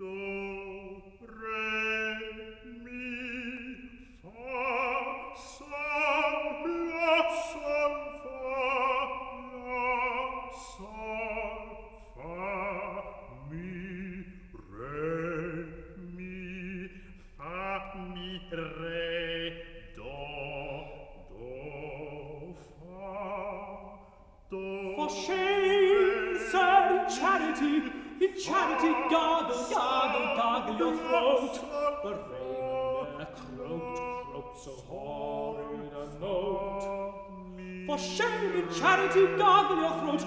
Do fruggi,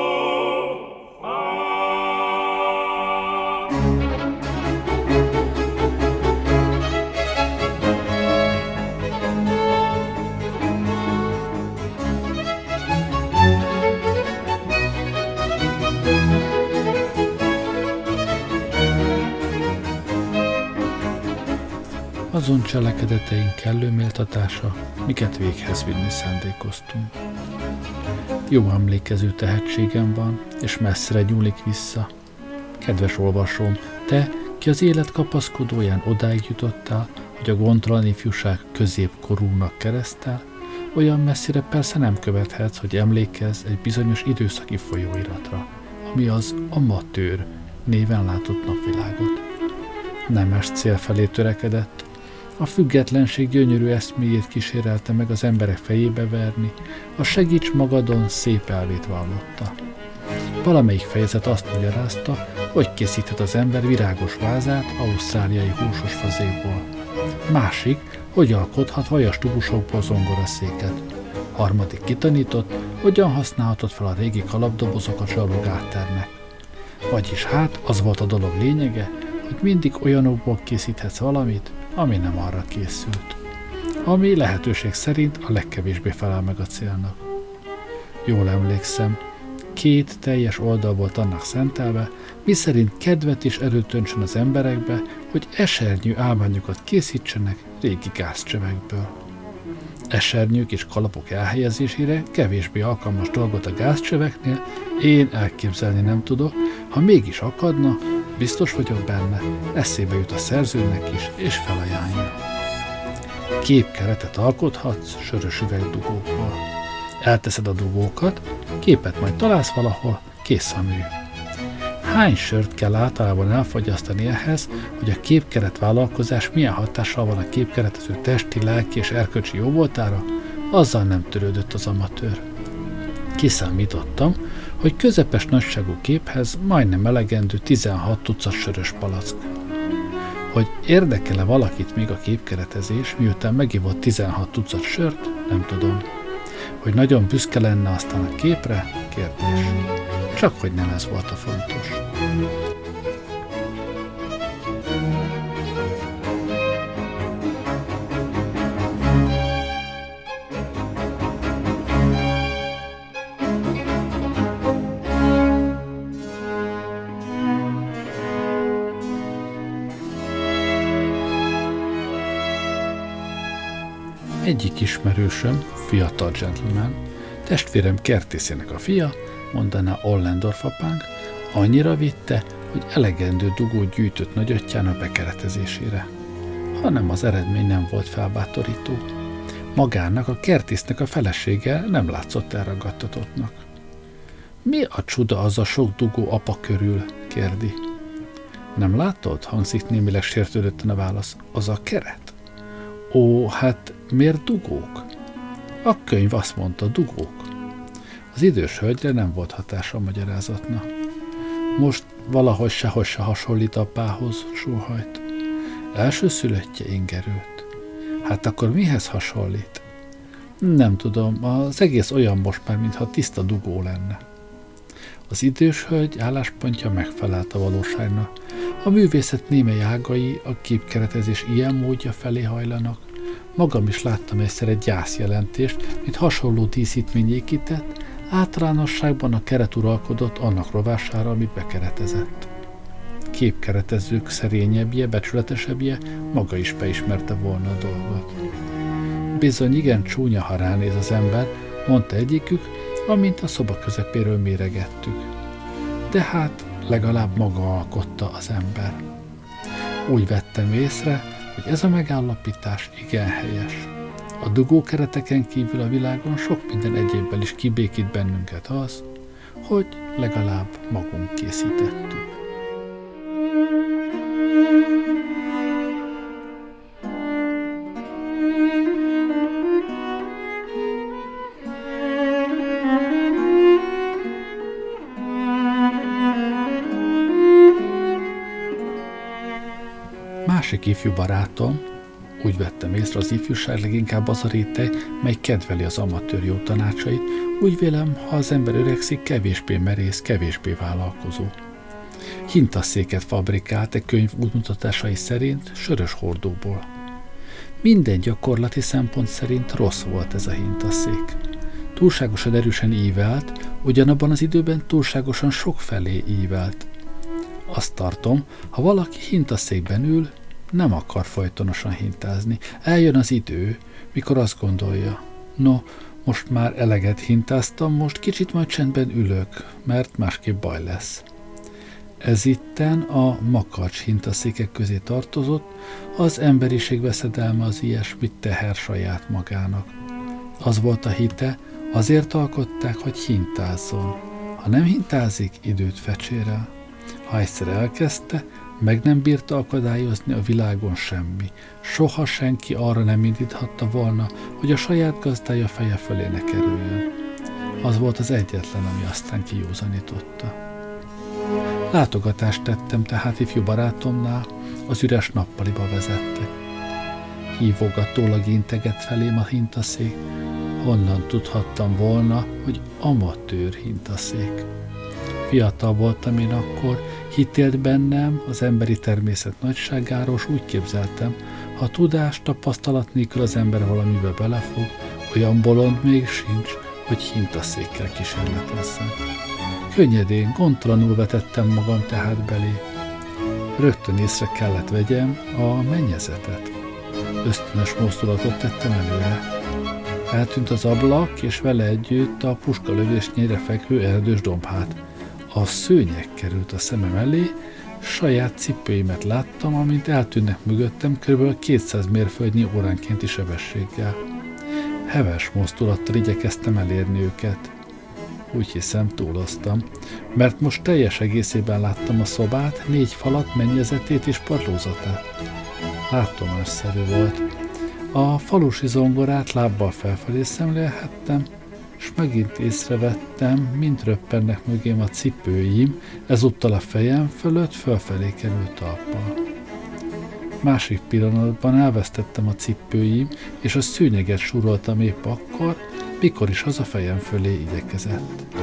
azon cselekedeteink kellő méltatása, miket véghez vinni szándékoztunk. Jó emlékező tehetségem van, és messzire nyúlik vissza. Kedves olvasóm, te, ki az élet kapaszkodóján odáig jutottál, hogy a gondtalan ifjúság középkorúnak keresztel, olyan messzire persze nem követhetsz, hogy emlékezz egy bizonyos időszaki folyóiratra, ami az amatőr néven látott napvilágot. Nemes cél felé törekedett, a függetlenség gyönyörű eszméjét kísérelte meg az emberek fejébe verni, a segíts magadon szép elvét vallotta. Valamelyik fejezet azt magyarázta, hogy készíthet az ember virágos vázát ausztráliai húsos fazéból. Másik, hogy alkothat vajas tubusokból zongoraszéket. Harmadik kitanított, hogyan használhatod fel a régi kalapdobozokat zsalogátternek. Vagyis hát az volt a dolog lényege, hogy mindig olyanokból készíthetsz valamit, ami nem arra készült. Ami lehetőség szerint a legkevésbé felel meg a célnak. Jól emlékszem, két teljes oldal volt annak szentelve, miszerint kedvet és erőt öntsön az emberekbe, hogy esernyő álmányokat készítsenek régi gázcsövekből. Esernyők és kalapok elhelyezésére kevésbé alkalmas dolgot a gázcsöveknél én elképzelni nem tudok, ha mégis akadna, Biztos vagyok benne, eszébe jut a szerzőnek is, és felajánlja. Képkeretet alkothatsz sörös üvegdugókból. Elteszed a dugókat, képet majd találsz valahol, kész a mű. Hány sört kell általában elfogyasztani ehhez, hogy a képkeret vállalkozás milyen hatással van a képkeretező testi, lelki és erkölcsi jóvoltára, azzal nem törődött az amatőr. Kiszámítottam, hogy közepes nagyságú képhez majdnem elegendő 16 tucat sörös palack. Hogy érdekele valakit még a képkeretezés, miután megivott 16 tucat sört, nem tudom. Hogy nagyon büszke lenne aztán a képre, kérdés. Csak hogy nem ez volt a fontos. Egyik ismerősöm, fiatal gentleman, testvérem kertészének a fia, mondaná Ollendorf apánk, annyira vitte, hogy elegendő dugót gyűjtött nagyottyának bekeretezésére. Hanem az eredmény nem volt felbátorító. Magának, a kertésznek a felesége nem látszott elragadtatottnak. Mi a csuda az a sok dugó apa körül? kérdi. Nem látod? hangzik némileg sértődötten a válasz. Az a keret? Ó, hát miért dugók? A könyv azt mondta, dugók. Az idős hölgyre nem volt hatása a magyarázatna. Most valahogy sehogy se hasonlít apához, sóhajt. Első szülöttje ingerült. Hát akkor mihez hasonlít? Nem tudom, az egész olyan most már, mintha tiszta dugó lenne. Az idős hölgy álláspontja megfelelt a valóságnak. A művészet némely ágai a képkeretezés ilyen módja felé hajlanak. Magam is láttam egyszer egy gyászjelentést, mint hasonló díszítmény épített, általánosságban a keret uralkodott annak rovására, amit bekeretezett. Képkeretezők szerényebbje, becsületesebbje maga is beismerte volna a dolgot. Bizony igen csúnya, ha ránéz az ember, mondta egyikük, amint a szoba közepéről méregettük. De hát legalább maga alkotta az ember. Úgy vettem észre, hogy ez a megállapítás igen helyes. A dugókereteken kívül a világon sok minden egyébbel is kibékít bennünket az, hogy legalább magunk készítettük. Másik ifjú barátom, úgy vettem észre, az ifjúság leginkább az a réteg, mely kedveli az amatőr jó tanácsait, úgy vélem, ha az ember öregszik, kevésbé merész, kevésbé vállalkozó. Hintaszéket fabrikált egy könyv útmutatásai szerint sörös hordóból. Minden gyakorlati szempont szerint rossz volt ez a hintaszék. Túlságosan erősen ívelt, ugyanabban az időben túlságosan sok felé ívelt. Azt tartom, ha valaki hintaszékben ül, nem akar folytonosan hintázni. Eljön az idő, mikor azt gondolja, no, most már eleget hintáztam, most kicsit majd csendben ülök, mert másképp baj lesz. Ez itten a makacs hintaszékek közé tartozott, az emberiség veszedelme az ilyesmit teher saját magának. Az volt a hite, azért alkották, hogy hintázzon. Ha nem hintázik, időt fecsérel. Ha egyszer elkezdte, meg nem bírta akadályozni a világon semmi. Soha senki arra nem indíthatta volna, hogy a saját gazdája feje fölé ne kerüljön. Az volt az egyetlen, ami aztán kijózanította. Látogatást tettem tehát ifjú barátomnál, az üres nappaliba vezettek. Hívogatólag integet felém a hintaszék, honnan tudhattam volna, hogy amatőr hintaszék. Fiatal voltam én akkor, hitélt bennem az emberi természet nagyságáról, és úgy képzeltem, ha tudás, tapasztalat nélkül az ember valamibe belefog, olyan bolond még sincs, hogy hintaszékkel kísérletezzen. Könnyedén, gondtalanul vetettem magam tehát belé. Rögtön észre kellett vegyem a mennyezetet. Ösztönös mozdulatot tettem előre. Eltűnt az ablak, és vele együtt a puskalövésnyire fekvő erdős dombhát a szőnyeg került a szemem elé, saját cipőimet láttam, amint eltűnnek mögöttem kb. 200 mérföldnyi óránkénti sebességgel. Heves mozdulattal igyekeztem elérni őket. Úgy hiszem, túloztam, mert most teljes egészében láttam a szobát, négy falat, mennyezetét és padlózatát. Látomásszerű volt. A falusi zongorát lábbal felfelé szemlélhettem, és megint észrevettem, mint röppennek mögém a cipőim, ezúttal a fejem fölött fölfelé került talpal. Másik pillanatban elvesztettem a cipőim, és a szőnyeget súroltam épp akkor, mikor is az a fejem fölé igyekezett.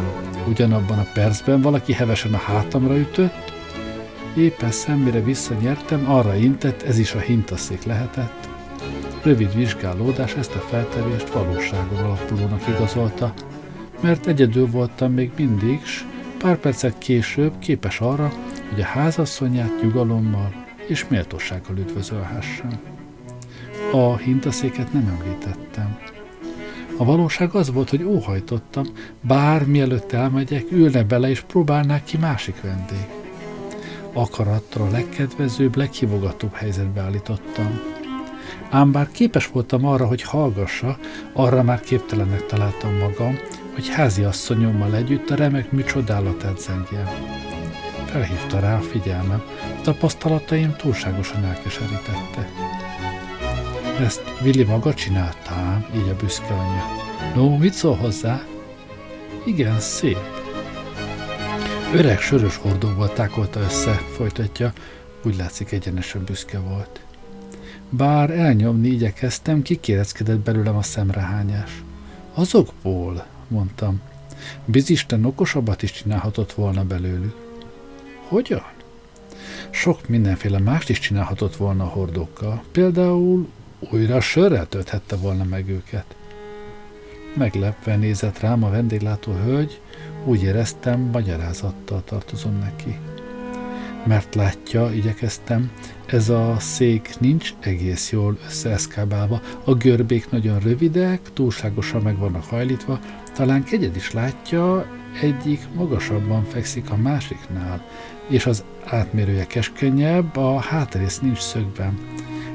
Ugyanabban a percben valaki hevesen a hátamra ütött, éppen szemmire visszanyertem, arra intett, ez is a hintaszék lehetett, Rövid vizsgálódás ezt a feltevést valóságon alapulónak igazolta, mert egyedül voltam még mindig, s pár percet később képes arra, hogy a házasszonyát nyugalommal és méltósággal üdvözölhessem. A hintaszéket nem említettem. A valóság az volt, hogy óhajtottam, bár mielőtt elmegyek, ülne bele és próbálnák ki másik vendég. Akarattal a legkedvezőbb, leghívogatóbb helyzetbe állítottam. Ám bár képes voltam arra, hogy hallgassa, arra már képtelennek találtam magam, hogy házi asszonyommal együtt a remek mű csodálatát zengjem. Felhívta rá a figyelmem, tapasztalataim túlságosan elkeserítette. Ezt Willi maga csináltám, így a büszke anyja. No, mit szól hozzá? Igen, szép. Öreg sörös hordóból tákolta össze, folytatja, úgy látszik egyenesen büszke volt. Bár elnyomni igyekeztem, kikéreckedett belőlem a szemrehányás. Azokból, mondtam. Bizisten okosabbat is csinálhatott volna belőlük. Hogyan? Sok mindenféle mást is csinálhatott volna a hordókkal. Például újra sörrel tölthette volna meg őket. Meglepve nézett rám a vendéglátó hölgy, úgy éreztem, magyarázattal tartozom neki. Mert látja, igyekeztem, ez a szék nincs egész jól összeeszkábálva, a görbék nagyon rövidek, túlságosan meg vannak hajlítva, talán kegyed is látja, egyik magasabban fekszik a másiknál, és az átmérője keskenyebb, a hátrész nincs szögben.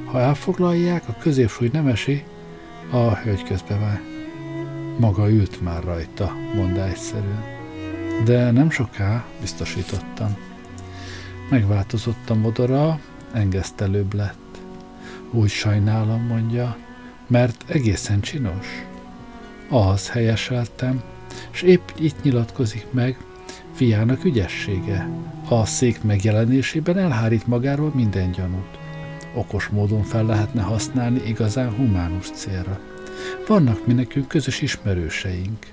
Ha elfoglalják, a középsúly nem esi, a hölgy közbevág. Maga ült már rajta, mondta egyszerűen. De nem soká, biztosítottam. Megváltozott a modora, engesztelőbb lett. Úgy sajnálom, mondja, mert egészen csinos. Az helyeseltem, és épp itt nyilatkozik meg fiának ügyessége. A szék megjelenésében elhárít magáról minden gyanút. Okos módon fel lehetne használni igazán humánus célra. Vannak mi nekünk közös ismerőseink.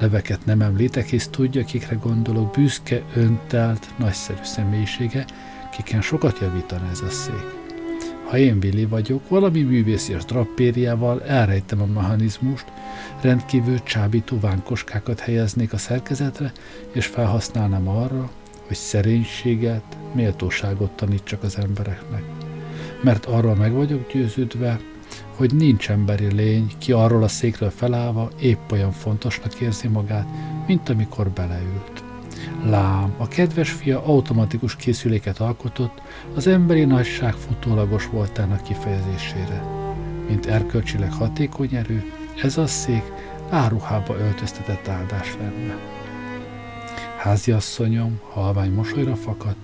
Neveket nem említek, hisz tudja, kikre gondolok, büszke, öntelt, nagyszerű személyisége, kiken sokat javítana ez a szék. Ha én Billy vagyok, valami művészies drapériával elrejtem a mechanizmust, rendkívül csábító vánkoskákat helyeznék a szerkezetre, és felhasználnám arra, hogy szerénységet, méltóságot tanítsak az embereknek. Mert arról meg vagyok győződve, hogy nincs emberi lény, ki arról a székről felállva épp olyan fontosnak érzi magát, mint amikor beleült. Lám, a kedves fia automatikus készüléket alkotott az emberi nagyság futólagos voltának kifejezésére. Mint erkölcsileg hatékony erő, ez a szék áruhába öltöztetett áldás lenne. Háziasszonyom halvány mosolyra fakadt,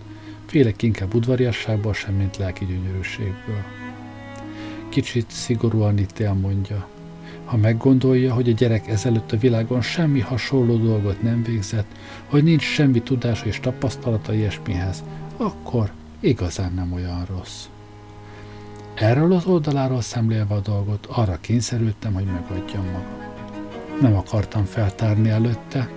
félek inkább udvariasságból, sem mint lelki gyönyörűségből. Kicsit szigorúan itt elmondja. Ha meggondolja, hogy a gyerek ezelőtt a világon semmi hasonló dolgot nem végzett, hogy nincs semmi tudása és tapasztalata ilyesmihez, akkor igazán nem olyan rossz. Erről az oldaláról szemlélve a dolgot, arra kényszerültem, hogy megadjam magam. Nem akartam feltárni előtte,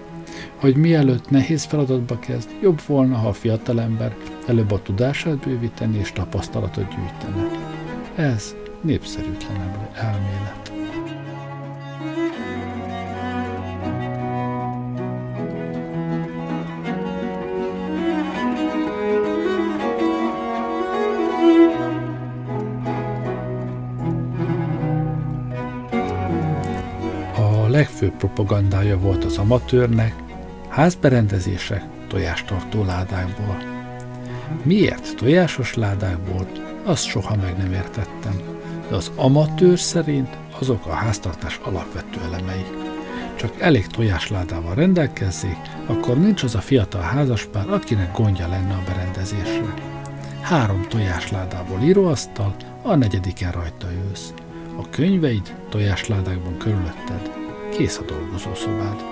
hogy mielőtt nehéz feladatba kezd, jobb volna, ha a fiatalember előbb a tudását bővíteni és tapasztalatot gyűjtene. Ez népszerűtlen elmélet. Legfőbb propagandája volt az amatőrnek, házberendezések tojástartó ládákból. Miért tojásos ládákból, azt soha meg nem értettem de az amatőr szerint azok a háztartás alapvető elemei. Csak elég tojásládával rendelkezzék, akkor nincs az a fiatal házaspár, akinek gondja lenne a berendezésre. Három tojásládából íróasztal, a negyediken rajta ülsz. A könyveid tojásládákban körülötted. Kész a dolgozószobád.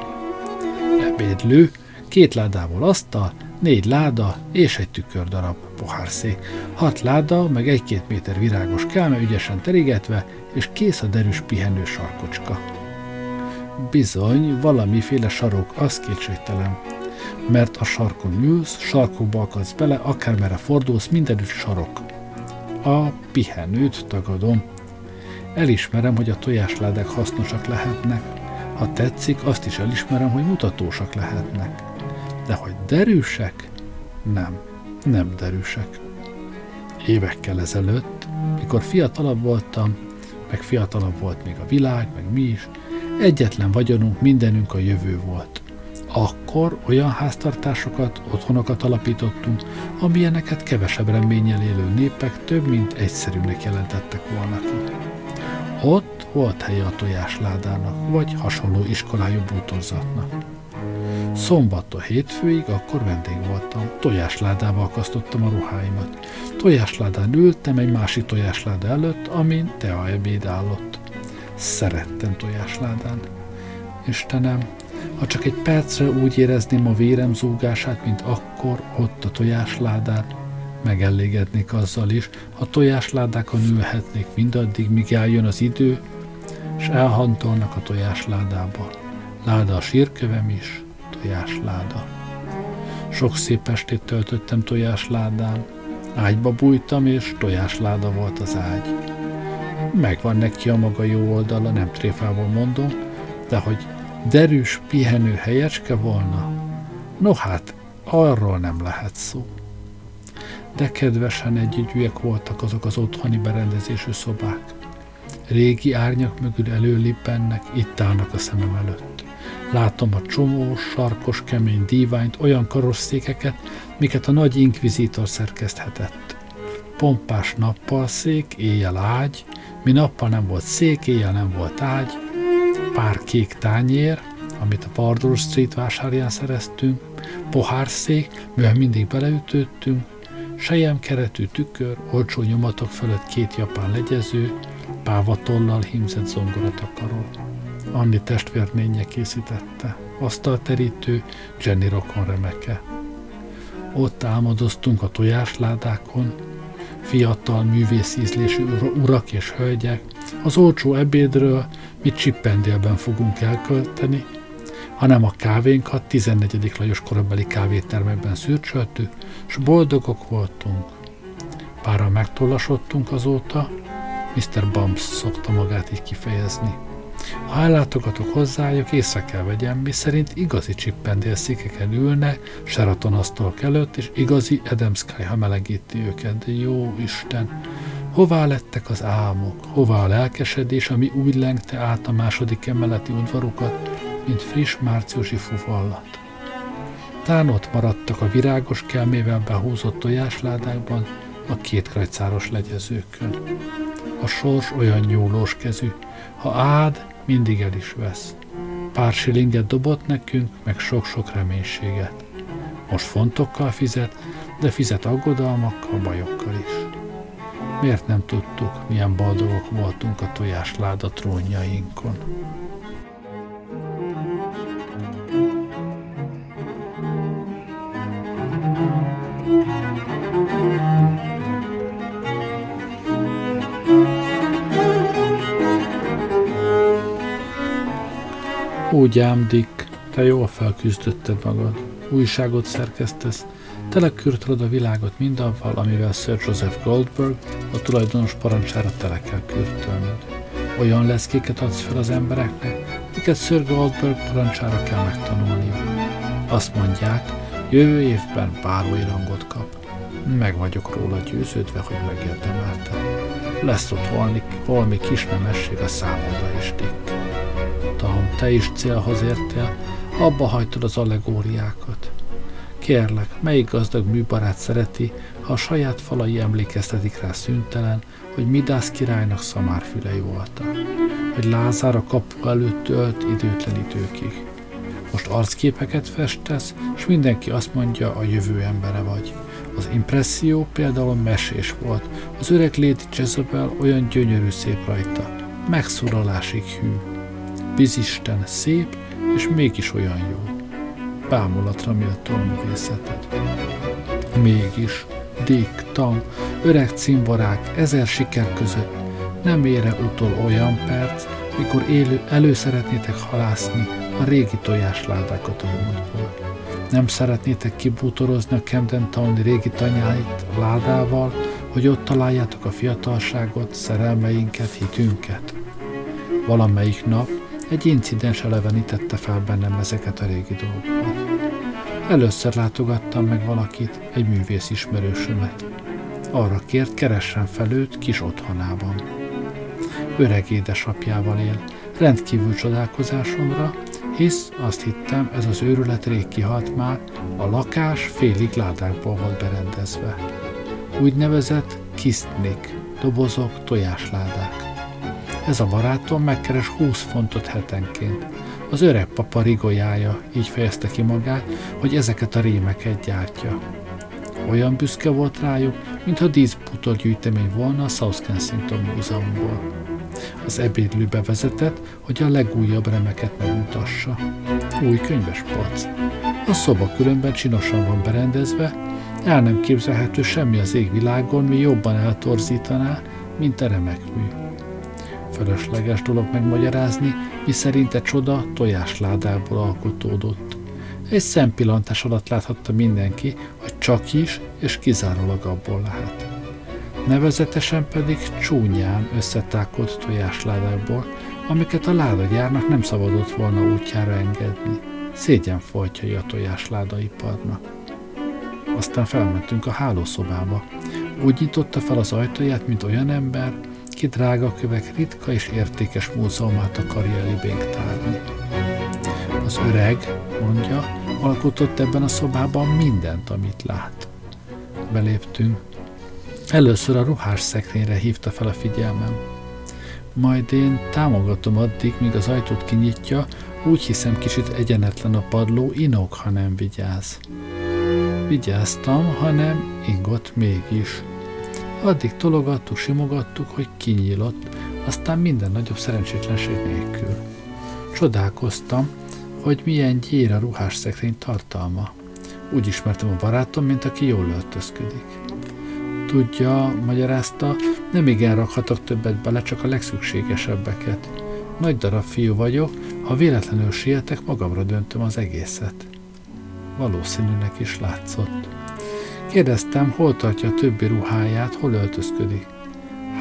Ebédlő, két ládából asztal, négy láda és egy tükördarab pohárszék, hat láda, meg egy-két méter virágos kelme ügyesen terigetve, és kész a derűs pihenő sarkocska. Bizony, valamiféle sarok, az kétségtelen. Mert a sarkon ülsz, sarkokba akadsz bele, akármerre fordulsz, mindenütt sarok. A pihenőt tagadom. Elismerem, hogy a tojásládák hasznosak lehetnek. Ha tetszik, azt is elismerem, hogy mutatósak lehetnek. De hogy derűsek? Nem, nem derűsek. Évekkel ezelőtt, mikor fiatalabb voltam, meg fiatalabb volt még a világ, meg mi is. Egyetlen vagyonunk, mindenünk a jövő volt. Akkor olyan háztartásokat, otthonokat alapítottunk, amilyeneket kevesebb reményel élő népek több mint egyszerűnek jelentettek volna ki. Ott volt helye a tojásládának, vagy hasonló iskolájú bútorzatnak. Szombattól hétfőig akkor vendég voltam. Tojásládába akasztottam a ruháimat. Tojásládán ültem egy másik tojásláda előtt, amin ebéd állott. Szerettem tojásládán. Istenem, ha csak egy percre úgy érezném a vérem zúgását, mint akkor ott a tojásládán, megelégednék azzal is, ha tojásládákon ülhetnék mindaddig, míg eljön az idő, és elhantolnak a tojásládába. Láda a sírkövem is, tojásláda. Sok szép estét töltöttem tojásládán, ágyba bújtam, és tojásláda volt az ágy. Megvan neki a maga jó oldala, nem tréfával mondom, de hogy derűs, pihenő helyecske volna, no hát, arról nem lehet szó. De kedvesen együgyűek voltak azok az otthoni berendezésű szobák. Régi árnyak mögül előlippennek, itt állnak a szemem előtt. Látom a csomó, sarkos, kemény díványt, olyan karosszékeket, miket a nagy inkvizítor szerkeszthetett. Pompás nappal szék, éjjel ágy, mi nappal nem volt szék, éjjel nem volt ágy, pár kék tányér, amit a Pardor Street vásárján szereztünk, pohárszék, mivel mindig beleütöttünk, sejem keretű tükör, olcsó nyomatok fölött két japán legyező, pávatollal hímzett zongoratakaró. Anni testvérnénye készítette, asztalterítő, Jenny rokon remeke. Ott álmodoztunk a tojásládákon, fiatal művész ízlésű urak és hölgyek, az olcsó ebédről mit Csippendélben fogunk elkölteni, hanem a kávénkat 14. Lajos korabeli kávétermekben szürcsöltük, s boldogok voltunk. Pára megtollasodtunk azóta, Mr. Bumps szokta magát így kifejezni. Ha ellátogatok hozzájuk, észre kell vegyem, mi szerint igazi csippendél székeken ülne, Sheraton asztalok előtt, és igazi Adam Sky, ha melegíti őket, de jó Isten, hová lettek az álmok, hová a lelkesedés, ami úgy lengte át a második emeleti udvarukat, mint friss márciusi fuvallat. Tán ott maradtak a virágos kelmével behúzott tojásládákban, a két krajcáros legyezőkön. A sors olyan nyúlós kezű, ha ád, mindig el is vesz. Pár silinget dobott nekünk, meg sok-sok reménységet. Most fontokkal fizet, de fizet aggodalmakkal, bajokkal is. Miért nem tudtuk, milyen boldogok voltunk a tojásláda trónjainkon? Úgy ám, Dick, te jól felküzdötted magad. Újságot szerkesztesz, telekürtölöd a világot mindavval, amivel Sir Joseph Goldberg a tulajdonos parancsára tele kell kürtölnöd. Olyan leszkéket adsz fel az embereknek, miket Sir Goldberg parancsára kell megtanulniuk. Azt mondják, jövő évben báró rangot kap. Meg vagyok róla győződve, hogy megérdemelte. Lesz ott holmi, holmi kis nemesség a számomra is, Dick te is célhoz értél, abba hagytad az allegóriákat. Kérlek, melyik gazdag műbarát szereti, ha a saját falai emlékeztetik rá szüntelen, hogy Midász királynak szamárfülei voltak, hogy Lázár a kapu előtt ölt időtlen időkig. Most arcképeket festesz, és mindenki azt mondja, a jövő embere vagy. Az impresszió például mesés volt, az öreg Lady Jezebel olyan gyönyörű szép rajta, megszólalásig hű. Bizisten szép, és mégis olyan jó. Bámulatra méltó művészeted. Mégis, Dick, Tam, öreg cimborák, ezer siker között nem ére utol olyan perc, mikor élő, elő szeretnétek halászni a régi tojásládákat a múltból. Nem szeretnétek kibútorozni a Camden Town régi tanyáit a ládával, hogy ott találjátok a fiatalságot, szerelmeinket, hitünket. Valamelyik nap egy incidens elevenítette fel bennem ezeket a régi dolgokat. Először látogattam meg valakit, egy művész ismerősömet. Arra kért, keressen fel őt kis otthonában. öreg édesapjával él. Rendkívül csodálkozásomra, hisz azt hittem, ez az őrület rég kihalt már, a lakás félig ládákból volt berendezve. Úgynevezett kisztnik, dobozok, tojásládák. Ez a barátom megkeres 20 fontot hetenként. Az öreg papa rigolyája így fejezte ki magát, hogy ezeket a rémeket gyártja. Olyan büszke volt rájuk, mintha díszbútor gyűjtemény volna a South Kensington Múzeumból. Az ebédlőbe vezetett, hogy a legújabb remeket megmutassa. Új könyves pac. A szoba különben csinosan van berendezve, el nem képzelhető semmi az égvilágon, mi jobban eltorzítaná, mint a remekmű. Fölösleges dolog megmagyarázni, mi szerint egy csoda tojásládából alkotódott. Egy szempillantás alatt láthatta mindenki, hogy csak is és kizárólag abból lehet. Nevezetesen pedig csúnyán összetákolt tojásládákból, amiket a ládagyárnak nem szabadott volna útjára engedni. Szégyen folytjai a tojásládaiparnak. Aztán felmentünk a hálószobába. Úgy nyitotta fel az ajtaját, mint olyan ember, ki drága kövek ritka és értékes múzeumát akarja elibénk tárni. Az öreg, mondja, alkotott ebben a szobában mindent, amit lát. Beléptünk. Először a ruhás szekrényre hívta fel a figyelmem. Majd én támogatom addig, míg az ajtót kinyitja, úgy hiszem kicsit egyenetlen a padló, inok, ha nem vigyáz. Vigyáztam, hanem ingott mégis. Addig tologattuk, simogattuk, hogy kinyílott, aztán minden nagyobb szerencsétlenség nélkül. Csodálkoztam, hogy milyen gyér a ruhás szekrény tartalma. Úgy ismertem a barátom, mint aki jól öltözködik. Tudja, magyarázta, nem igen rakhatok többet bele, csak a legszükségesebbeket. Nagy darab fiú vagyok, ha véletlenül sietek, magamra döntöm az egészet. Valószínűnek is látszott. Kérdeztem, hol tartja a többi ruháját, hol öltözködik.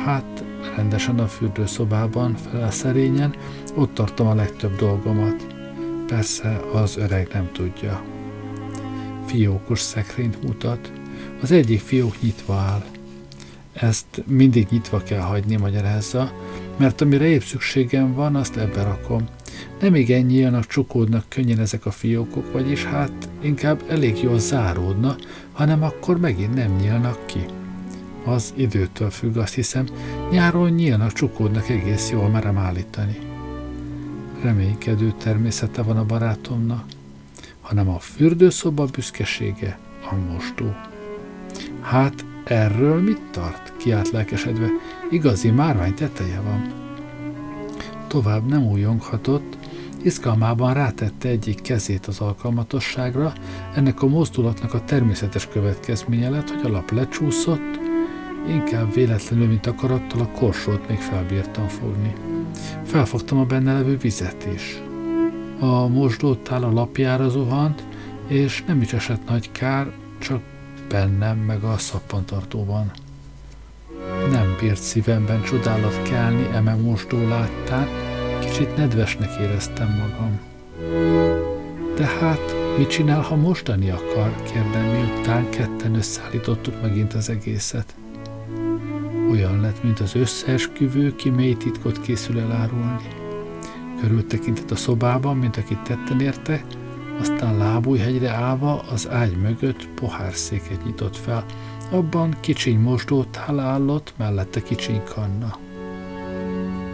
Hát, rendesen a fürdőszobában, felel szerényen, ott tartom a legtöbb dolgomat. Persze az öreg nem tudja. Fiókos szekrényt mutat. Az egyik fiók nyitva áll. Ezt mindig nyitva kell hagyni, magyarázza, mert amire épp szükségem van, azt ebbe rakom. Nem igen nyílnak, csukódnak könnyen ezek a fiókok, vagyis hát inkább elég jól záródna, hanem akkor megint nem nyílnak ki. Az időtől függ, azt hiszem, nyáron nyílnak, csukódnak egész jól merem állítani. Reménykedő természete van a barátomnak, hanem a fürdőszoba büszkesége a mostó. Hát erről mit tart? Kiált lelkesedve. Igazi márvány teteje van. Tovább nem újonghatott, Izgalmában rátette egyik kezét az alkalmatosságra, ennek a mozdulatnak a természetes következménye lett, hogy a lap lecsúszott, inkább véletlenül, mint akarattal a korsót még felbírtam fogni. Felfogtam a benne levő vizet is. A mosdótál a lapjára zuhant, és nem is esett nagy kár, csak bennem meg a szappantartóban. Nem bírt szívemben csodálat kelni eme mosdó láttán, Kicsit nedvesnek éreztem magam. De hát, mit csinál, ha mostani akar? kérdem, miután ketten összeállítottuk megint az egészet. Olyan lett, mint az összeesküvő, ki mély titkot készül elárulni. Körültekintett a szobában, mint akit tetten érte, aztán lábújhegyre állva az ágy mögött pohárszéket nyitott fel, abban kicsiny mosdótál állott, mellette kicsiny kanna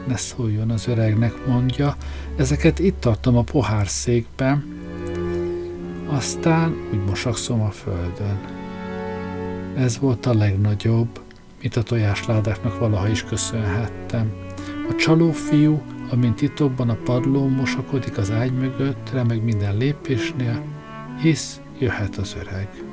ne szóljon az öregnek, mondja, ezeket itt tartom a pohárszékben, aztán úgy mosakszom a földön. Ez volt a legnagyobb, mint a tojásládáknak valaha is köszönhettem. A csaló fiú, amint titokban a padlón mosakodik az ágy mögött, remeg minden lépésnél, hisz jöhet az öreg.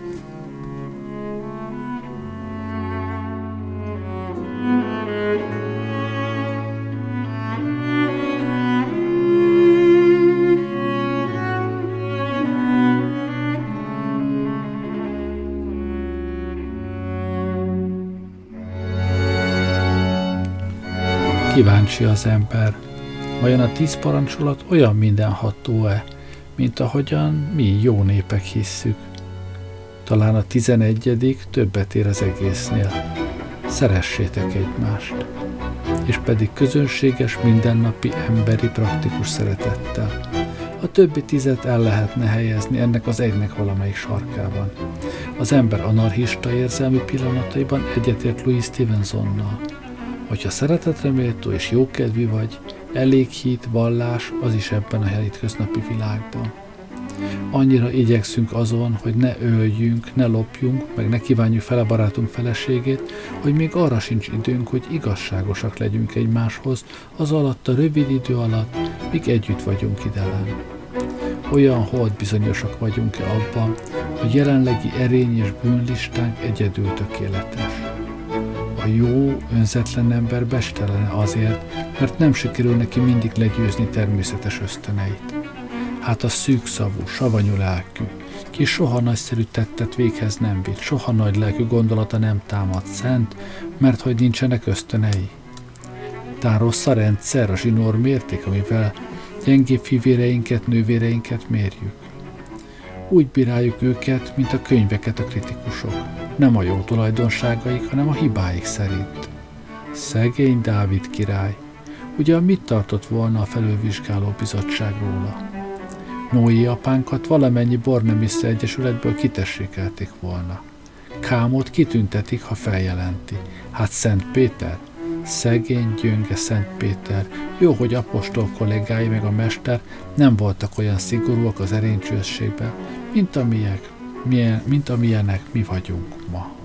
Kíváncsi az ember, vajon a tíz parancsolat olyan mindenható-e, mint ahogyan mi jó népek hisszük. Talán a tizenegyedik többet ér az egésznél. Szeressétek egymást. és pedig közönséges, mindennapi, emberi, praktikus szeretettel. A többi tizet el lehetne helyezni ennek az egynek valamelyik sarkában. Az ember anarchista érzelmi pillanataiban egyetért Louis Stevensonnal. Hogyha szeretetre méltó és jókedvű vagy, elég hit, vallás, az is ebben a hétköznapi világban. Annyira igyekszünk azon, hogy ne öljünk, ne lopjunk, meg ne kívánjuk fel a barátunk feleségét, hogy még arra sincs időnk, hogy igazságosak legyünk egymáshoz, az alatt a rövid idő alatt, míg együtt vagyunk idelen. Olyan hold bizonyosak vagyunk-e abban, hogy jelenlegi erény és bűnlistánk egyedül tökéletes. A jó, önzetlen ember bestelene azért, mert nem sikerül neki mindig legyőzni természetes ösztöneit. Hát a szűkszavú, savanyú lelkű, ki soha nagyszerű tettet véghez nem vitt, soha nagy lelkű gondolata nem támad szent, mert hogy nincsenek ösztönei. Tán rossz a rendszer, a zsinór mérték, amivel gyengébb fivéreinket, nővéreinket mérjük. Úgy bíráljuk őket, mint a könyveket a kritikusok. Nem a jó tulajdonságaik, hanem a hibáik szerint. Szegény Dávid király. Ugye mit tartott volna a felülvizsgáló bizottság róla? Noé apánkat valamennyi Bornemisza Egyesületből kitessékelték volna. Kámot kitüntetik, ha feljelenti. Hát Szent Péter? Szegény, gyönge Szent Péter. Jó, hogy apostol kollégái meg a mester nem voltak olyan szigorúak az erénycsősségben, mint, amilyek, milyen, mint amilyenek mi vagyunk ma.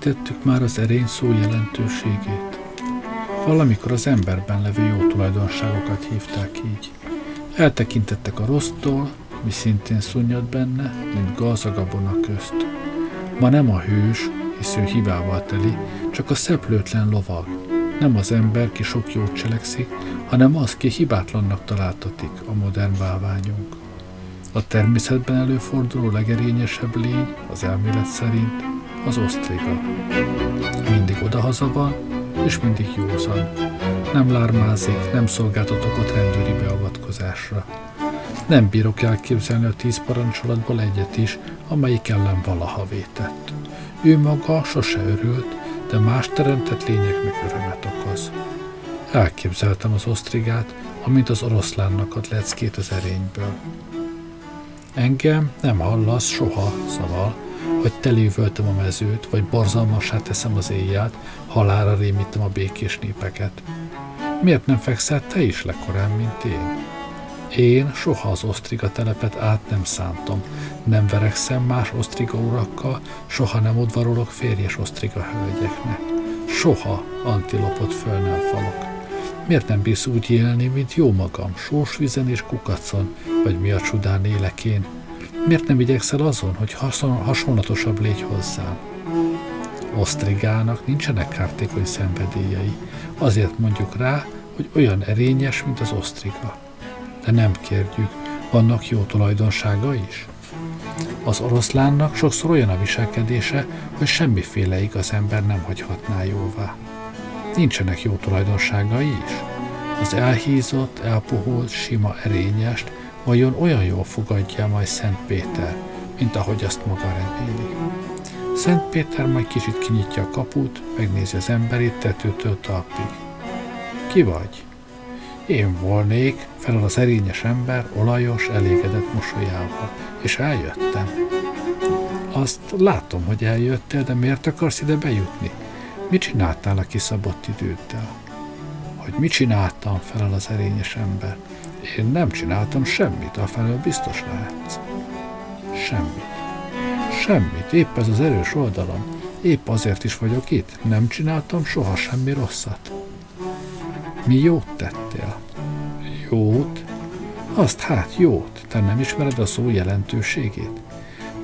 Elfelejtettük már az erény szó jelentőségét. Valamikor az emberben levő jó tulajdonságokat hívták így. Eltekintettek a rossztól, mi szintén szunnyad benne, mint gaz a közt. Ma nem a hős, hisz ő hibával teli, csak a szeplőtlen lovag. Nem az ember, ki sok jót cselekszik, hanem az, ki hibátlannak találtatik a modern bálványunk. A természetben előforduló legerényesebb lény, az elmélet szerint, az osztriga. Mindig odahaza van, és mindig józan. Nem lármázik, nem szolgáltat okot rendőri beavatkozásra. Nem bírok elképzelni a tíz parancsolatból egyet is, amelyik ellen valaha vétett. Ő maga sose örült, de más teremtett lényeknek örömet okoz. Elképzeltem az osztrigát, amint az oroszlánnak ad leckét az erényből. Engem nem hallasz soha, szaval, hogy telévöltem a mezőt, vagy borzalmasá teszem az éjjelt, halára rémítem a békés népeket. Miért nem fekszel te is lekorán, mint én? Én soha az osztriga telepet át nem szántom, nem verekszem más osztriga urakkal, soha nem udvarolok férjes osztriga hölgyeknek. Soha antilopot föl nem falok. Miért nem bíz úgy élni, mint jó magam, sósvizen és kukacon, vagy mi a csodán élek én, Miért nem igyekszel azon, hogy hasonlatosabb légy hozzám? Osztrigának nincsenek kártékony szenvedélyei. Azért mondjuk rá, hogy olyan erényes, mint az osztriga. De nem kérjük, vannak jó tulajdonsága is? Az oroszlánnak sokszor olyan a viselkedése, hogy semmiféle igaz ember nem hagyhatná jóvá. Nincsenek jó tulajdonságai is? Az elhízott, elpuhult, sima erényest, vajon olyan jól fogadja majd Szent Péter, mint ahogy azt maga reméli. Szent Péter majd kicsit kinyitja a kaput, megnézi az emberét tetőtől talpig. Ki vagy? Én volnék, felel az erényes ember olajos, elégedett mosolyával, és eljöttem. Azt látom, hogy eljöttél, de miért akarsz ide bejutni? Mit csináltál a kiszabott időddel? Hogy mit csináltam, felel az erényes ember. Én nem csináltam semmit, afelől biztos lehetsz. Semmit. Semmit, épp ez az erős oldalam. Épp azért is vagyok itt. Nem csináltam soha semmi rosszat. Mi jót tettél? Jót? Azt hát jót. Te nem ismered a szó jelentőségét?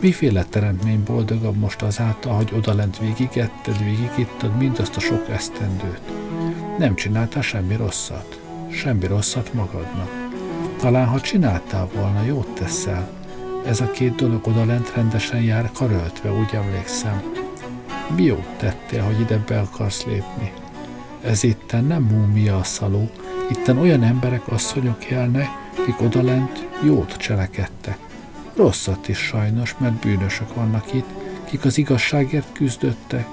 Miféle teremtmény boldogabb most azáltal, hogy odalent végigetted, végigittad mindazt a sok esztendőt? Nem csináltál semmi rosszat. Semmi rosszat magadnak. Talán ha csináltál volna, jót teszel, Ez a két dolog odalent rendesen jár karöltve, úgy emlékszem. Mi jót tettél, hogy ide be akarsz lépni? Ez itten nem múmia a szaló, itten olyan emberek, asszonyok élnek, akik odalent jót cselekedtek. Rosszat is sajnos, mert bűnösök vannak itt, kik az igazságért küzdöttek,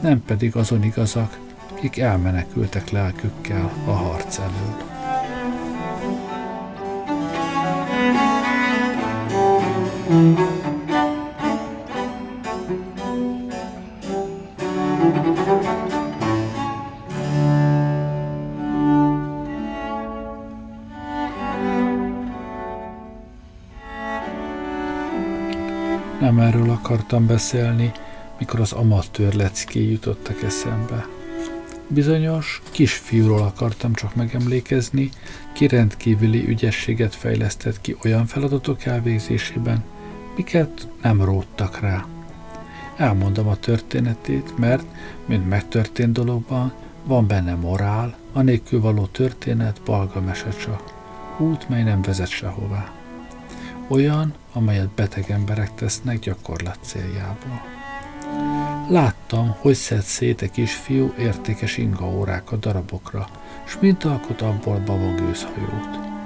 nem pedig azon igazak, kik elmenekültek lelkükkel a harc elől. Nem erről akartam beszélni, mikor az amatőr lecké jutottak eszembe. Bizonyos kisfiúról akartam csak megemlékezni, ki rendkívüli ügyességet fejlesztett ki olyan feladatok elvégzésében, miket nem róttak rá. Elmondom a történetét, mert, mint megtörtént dologban, van benne morál, a nélkül való történet balga mese. Út, mely nem vezet sehová. Olyan, amelyet beteg emberek tesznek gyakorlat céljából. Láttam, hogy szed szét egy kisfiú értékes ingaórákat darabokra, s mint alkot abból babagőzhajót.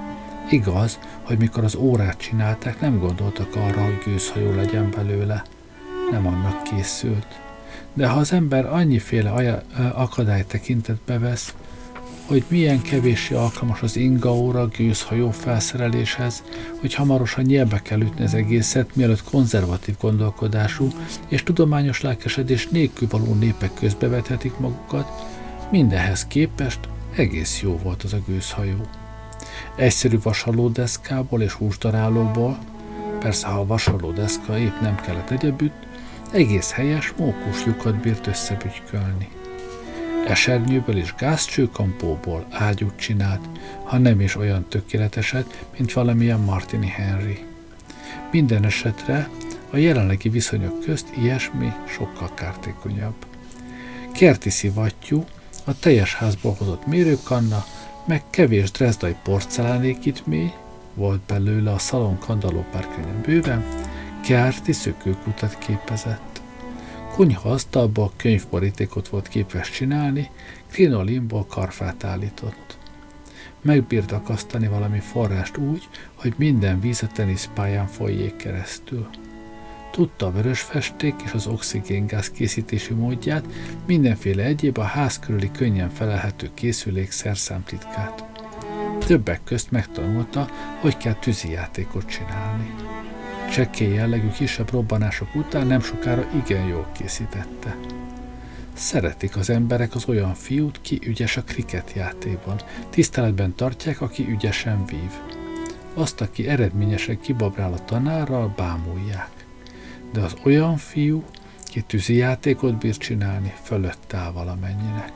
Igaz, hogy mikor az órát csinálták, nem gondoltak arra, hogy gőzhajó legyen belőle. Nem annak készült. De ha az ember annyiféle akadály tekintetbe vesz, hogy milyen kevéssé alkalmas az ingaóra, gőzhajó felszereléshez, hogy hamarosan nyelbe kell ütni az egészet, mielőtt konzervatív gondolkodású és tudományos lelkesedés nélkül való népek közbevethetik magukat, mindenhez képest egész jó volt az a gőzhajó. Egyszerű vasalódeszkából és húsdarálóból, persze ha a vasalódeszka épp nem kellett egyebütt, egész helyes mókus lyukat bírt összebügykölni. Esernyőből és gázcsőkampóból ágyút csinált, ha nem is olyan tökéleteset, mint valamilyen Martini Henry. Minden esetre a jelenlegi viszonyok közt ilyesmi sokkal kártékonyabb. Kerti szivattyú, a teljes házból hozott mérőkanna, meg kevés drezdai porcelánékítmény, volt belőle a szalon kandallópárkönyön bőven, kerti szökőkutat képezett konyha asztalba könyvborítékot volt képes csinálni, krinolinból karfát állított. Megbírt akasztani valami forrást úgy, hogy minden víz a teniszpályán folyjék keresztül. Tudta a vörös festék és az oxigéngáz készítési módját, mindenféle egyéb a ház körüli könnyen felelhető készülék szerszámtitkát. Többek közt megtanulta, hogy kell tűzijátékot csinálni csekkély jellegű kisebb robbanások után nem sokára igen jól készítette. Szeretik az emberek az olyan fiút, ki ügyes a kriket játékban. Tiszteletben tartják, aki ügyesen vív. Azt, aki eredményesen kibabrál a tanárral, bámulják. De az olyan fiú, ki tűzi játékot bír csinálni, fölött áll valamennyinek.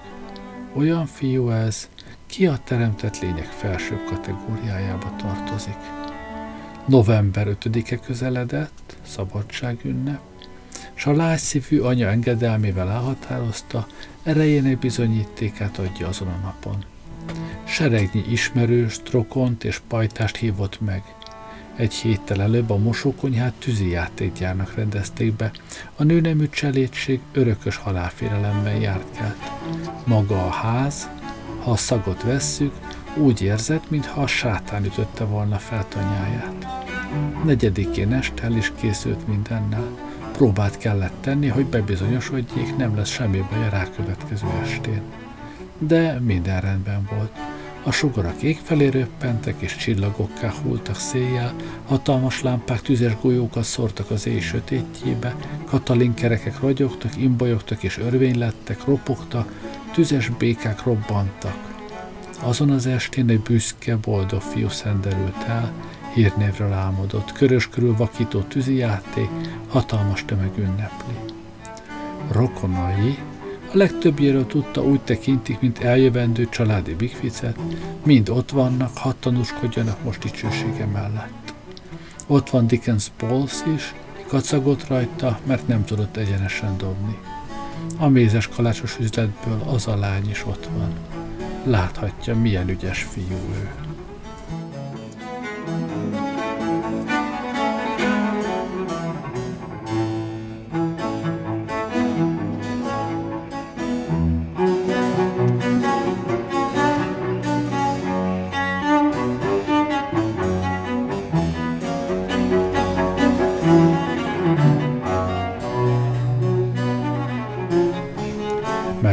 Olyan fiú ez, ki a teremtett lények felsőbb kategóriájába tartozik. November 5-e közeledett, szabadságünnep, s a lágyszívű anya engedelmével elhatározta, erejének bizonyítékát adja azon a napon. Seregnyi ismerős, trokont és pajtást hívott meg. Egy héttel előbb a mosókonyhát tűzijátékgyárnak rendezték be, a nőnemű cselédség örökös halálfélelemben járt kelt. Maga a ház, ha a szagot vesszük, úgy érzett, mintha a sátán ütötte volna fel tanyáját. Negyedikén este el is készült mindennel. Próbát kellett tenni, hogy bebizonyosodjék, nem lesz semmi baj a rákövetkező estén. De minden rendben volt. A sugarak ég felé röppentek, és csillagokká hultak széjjel, hatalmas lámpák tüzes golyókat szórtak az éj sötétjébe, katalinkerekek ragyogtak, imbolyogtak és örvény lettek, ropogtak, tüzes békák robbantak. Azon az estén egy büszke, boldog fiú szenderült el, hírnévről álmodott, körös körül vakító tűzijáték, hatalmas tömeg ünnepli. Rokonai, a legtöbbjéről tudta úgy tekintik, mint eljövendő családi bigficet, mind ott vannak, hadd tanúskodjanak most dicsősége mellett. Ott van Dickens Pauls is, kacagott rajta, mert nem tudott egyenesen dobni. A mézes kalácsos üzletből az a lány is ott van. Láthatja, milyen ügyes fiú ő.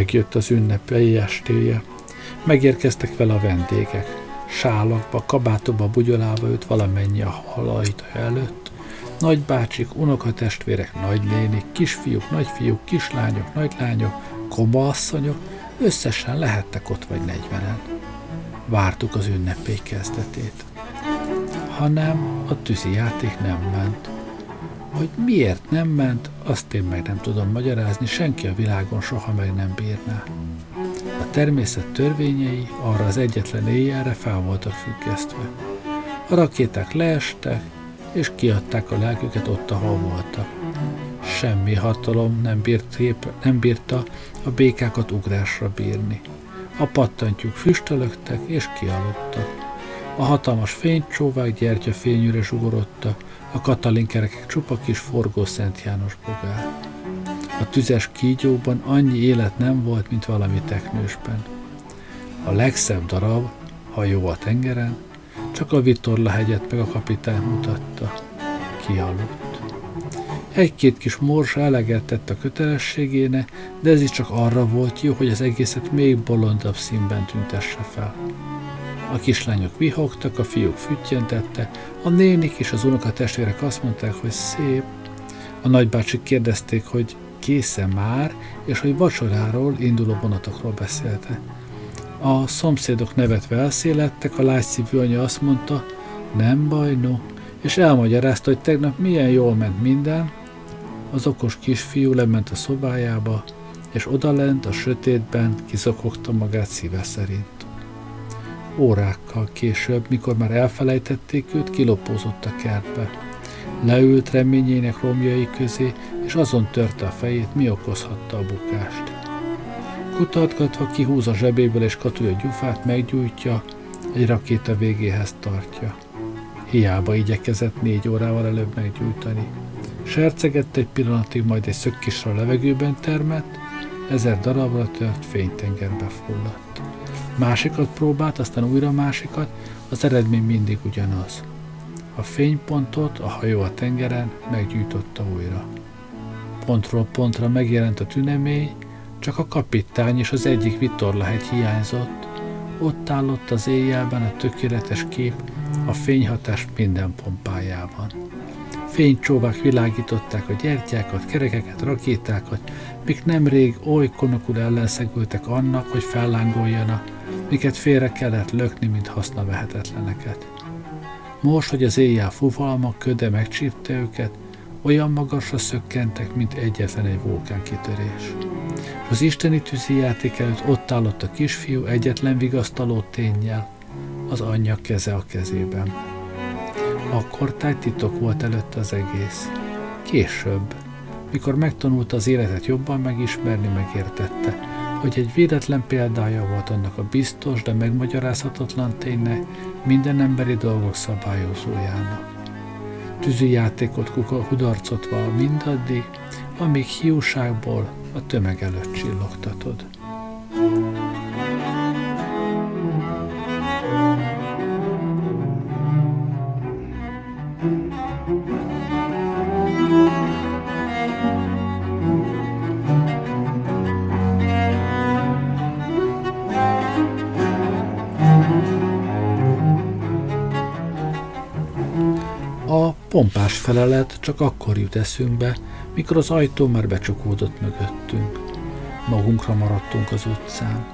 Megjött az ünnepei estéje. Megérkeztek vele a vendégek. Sálakba, kabátokba bugyolálva őt valamennyi a halajta előtt. Nagybácsik, unokatestvérek, nagylénik, kisfiúk, nagyfiúk, kislányok, nagylányok, asszonyok, összesen lehettek ott vagy negyvenen. Vártuk az ünnepély kezdetét. Hanem a tűzi játék nem ment. Hogy miért nem ment, azt én meg nem tudom magyarázni, senki a világon soha meg nem bírná. A természet törvényei arra az egyetlen éjjelre fel voltak függesztve. A rakéták leestek, és kiadták a lelküket ott, ahol voltak. Semmi hatalom nem, bírt, nem bírta a békákat ugrásra bírni. A pattantyúk füstölögtek és kialudtak. A hatalmas fénycsóvák gyertyafényűre zsugorodtak, a katalinkerekek csupa kis forgó Szent János bogár. A tüzes kígyóban annyi élet nem volt, mint valami teknősben. A legszebb darab, hajó a tengeren, csak a Vitorla hegyet meg a kapitány mutatta. Kialudt. Egy-két kis morzsa eleget tett a kötelességéne, de ez is csak arra volt jó, hogy az egészet még bolondabb színben tüntesse fel. A kislányok vihogtak, a fiúk füttyentette, a nénik és az unokatestvérek azt mondták, hogy szép. A nagybácsik kérdezték, hogy készen már, és hogy vacsoráról, induló vonatokról beszélte. A szomszédok nevetve elszélettek, a lágyszívű anya azt mondta, nem baj, no, és elmagyarázta, hogy tegnap milyen jól ment minden. Az okos kisfiú lement a szobájába, és odalent a sötétben kizokogta magát szíve szerint. Órákkal később, mikor már elfelejtették őt, kilopózott a kertbe. Leült reményének romjai közé, és azon törte a fejét, mi okozhatta a bukást. Kutatgatva kihúz a zsebéből és katúja gyufát, meggyújtja, egy rakéta végéhez tartja. Hiába igyekezett négy órával előbb meggyújtani. Sercegett egy pillanatig, majd egy szökkisre a levegőben termett, ezer darabra tört fénytengerbe fulladt. Másikat próbált, aztán újra másikat, az eredmény mindig ugyanaz. A fénypontot a hajó a tengeren meggyújtotta újra. Pontról pontra megjelent a tünemény, csak a kapitány és az egyik vitorlahegy hiányzott, ott állott az éjjelben a tökéletes kép, a fényhatás minden pompájában. Fénycsóvák világították a gyertyákat, kerekeket, rakétákat, mik nemrég oly konokul ellenszegültek annak, hogy fellángoljanak, miket félre kellett lökni, mint hasznavehetetleneket. Most, hogy az éjjel fuvalma, köde megcsípte őket, olyan magasra szökkentek, mint egyetlen egy vulkánkitörés. Az isteni tűzi játék előtt ott állott a kisfiú egyetlen vigasztaló tényjel, az anyja keze a kezében. Akkor titok volt előtte az egész. Később, mikor megtanulta az életet jobban megismerni, megértette, hogy egy véletlen példája volt annak a biztos, de megmagyarázhatatlan ténynek, minden emberi dolgok szabályozójának. Tűzi játékot kudarcotva mindaddig, amíg hiúságból a tömeg előtt csillogtatod. Pompás felelet csak akkor jut eszünkbe, mikor az ajtó már becsukódott mögöttünk. Magunkra maradtunk az utcán.